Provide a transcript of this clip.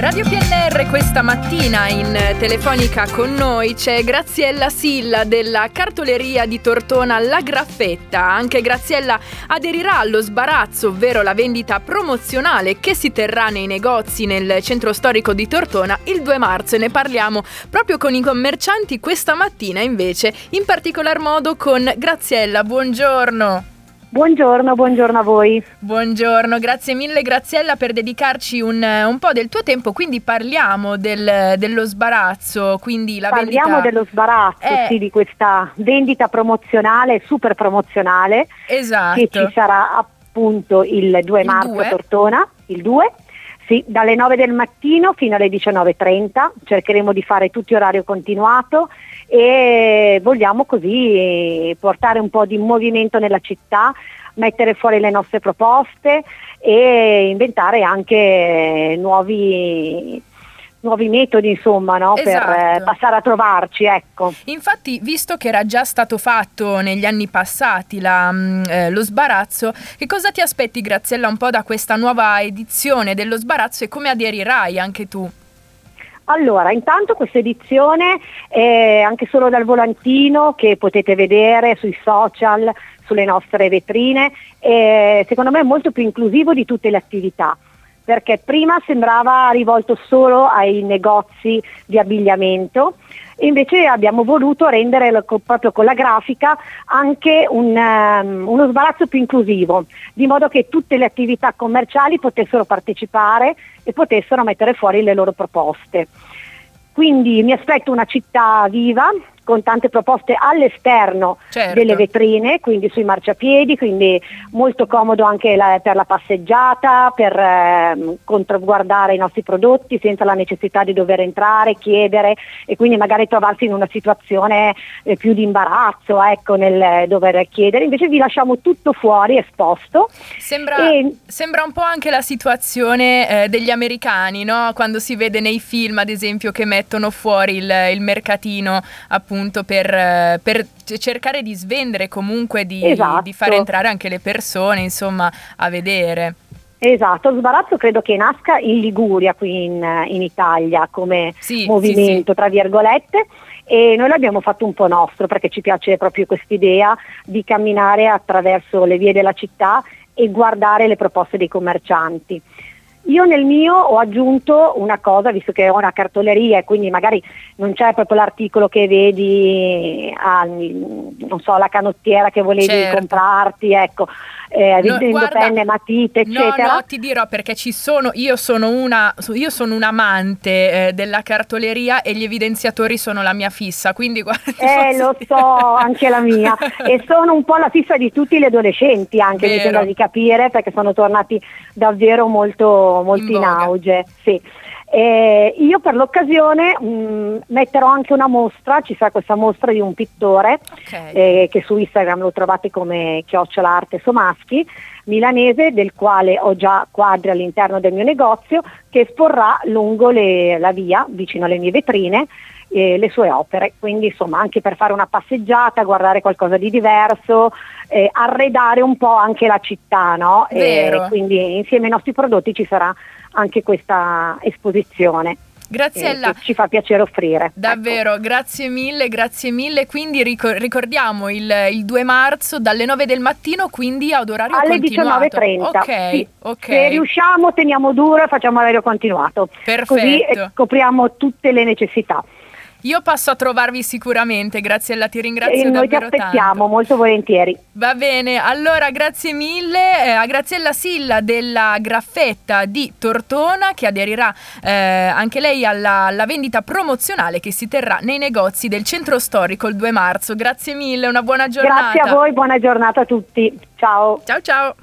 Radio PNR questa mattina in telefonica con noi c'è Graziella Silla della cartoleria di Tortona La Graffetta. Anche Graziella aderirà allo sbarazzo, ovvero la vendita promozionale che si terrà nei negozi nel centro storico di Tortona il 2 marzo e ne parliamo proprio con i commercianti questa mattina invece, in particolar modo con Graziella. Buongiorno. Buongiorno, buongiorno a voi. Buongiorno, grazie mille Graziella per dedicarci un, un po' del tuo tempo, quindi parliamo del, dello sbarazzo, quindi la parliamo vendita... dello sbarazzo, Eh. sì, di questa vendita promozionale, super promozionale, Esatto. che ci sarà appunto il 2 Il marzo 2. a Tortona, il 2. Sì, dalle 9 del mattino fino alle 19.30 cercheremo di fare tutti orario continuato e vogliamo così portare un po' di movimento nella città, mettere fuori le nostre proposte e inventare anche nuovi, nuovi metodi insomma no? per Esatto. eh, passare a trovarci. Ecco. Infatti, visto che era già stato fatto negli anni passati la, mm, eh, lo sbarazzo, che cosa ti aspetti Graziella un po' da questa nuova edizione dello sbarazzo e come aderirai anche tu? Allora, intanto questa edizione è anche solo dal volantino che potete vedere sui social, sulle nostre vetrine, secondo me è molto più inclusivo di tutte le attività, perché prima sembrava rivolto solo ai negozi di abbigliamento invece abbiamo voluto rendere proprio con la grafica anche un, ehm, uno sbarazzo più inclusivo, di modo che tutte le attività commerciali potessero partecipare e potessero mettere fuori le loro proposte. Quindi mi aspetto una città viva con tante proposte all'esterno Certo. delle vetrine, quindi sui marciapiedi, quindi molto comodo anche la- per la passeggiata, per ehm, controguardare i nostri prodotti senza la necessità di dover entrare, chiedere e quindi magari trovarsi in una situazione eh, più di imbarazzo ecco, nel dover chiedere. Invece vi lasciamo tutto fuori esposto. Sembra, E- sembra un po' anche la situazione eh, degli americani, no? Quando si vede nei film, ad esempio, che mettono fuori il, il mercatino appunto per, eh, per cercare di svendere comunque di, Esatto. di far entrare anche le persone, insomma, a vedere. Esatto, lo sbarazzo credo che nasca in Liguria, qui in, in Italia, come Sì, movimento, tra virgolette, e noi l'abbiamo fatto un po' nostro perché ci piace proprio quest'idea di camminare attraverso le vie della città e guardare le proposte dei commercianti. Io nel mio ho aggiunto una cosa, visto che ho una cartoleria e quindi magari non c'è proprio l'articolo che vedi, al- non so, la canottiera che volevi Certo. comprarti, ecco, eh, No, vendendo guarda, penne, matite, eccetera. No, no, ti dirò perché ci sono, io sono una, io sono un amante eh, della cartoleria e gli evidenziatori sono la mia fissa, quindi guarda, Eh, lo dire- so, anche la mia. e sono un po' la fissa di tutti gli adolescenti, anche mi Vero. sembra di capire, perché sono tornati davvero molto, molto In in, auge. Sì. Eh, io per l'occasione mh, metterò anche una mostra, ci sarà questa mostra di un pittore Ok. eh, che su Instagram lo trovate come chiocciola arte somaschi, milanese, del quale ho già quadri all'interno del mio negozio, che esporrà lungo le- la via, vicino alle mie vetrine, eh, le sue opere. Quindi insomma anche per fare una passeggiata, guardare qualcosa di diverso, eh, arredare un po' anche la città, no? E quindi insieme ai nostri prodotti ci sarà anche questa esposizione. Graziella, ci fa piacere offrire. Ecco. Davvero, grazie mille, grazie mille. Quindi ricor- ricordiamo il, il 2 marzo dalle 9 del mattino, quindi ad orario alle continuato. 19.30. Ok, Sì. ok. Se riusciamo teniamo duro e facciamo orario continuato. Così Perfetto. eh, copriamo tutte le necessità. Io passo a trovarvi sicuramente, Graziella, ti ringrazio e noi ti aspettiamo tanto. molto volentieri. Va bene, allora grazie mille eh, a Graziella Silla della Graffetta di Tortona che aderirà eh, anche lei alla, alla vendita promozionale che si terrà nei negozi del centro storico il 2 marzo. Grazie mille, una buona giornata. Grazie a voi, buona giornata a tutti. Ciao. Ciao ciao.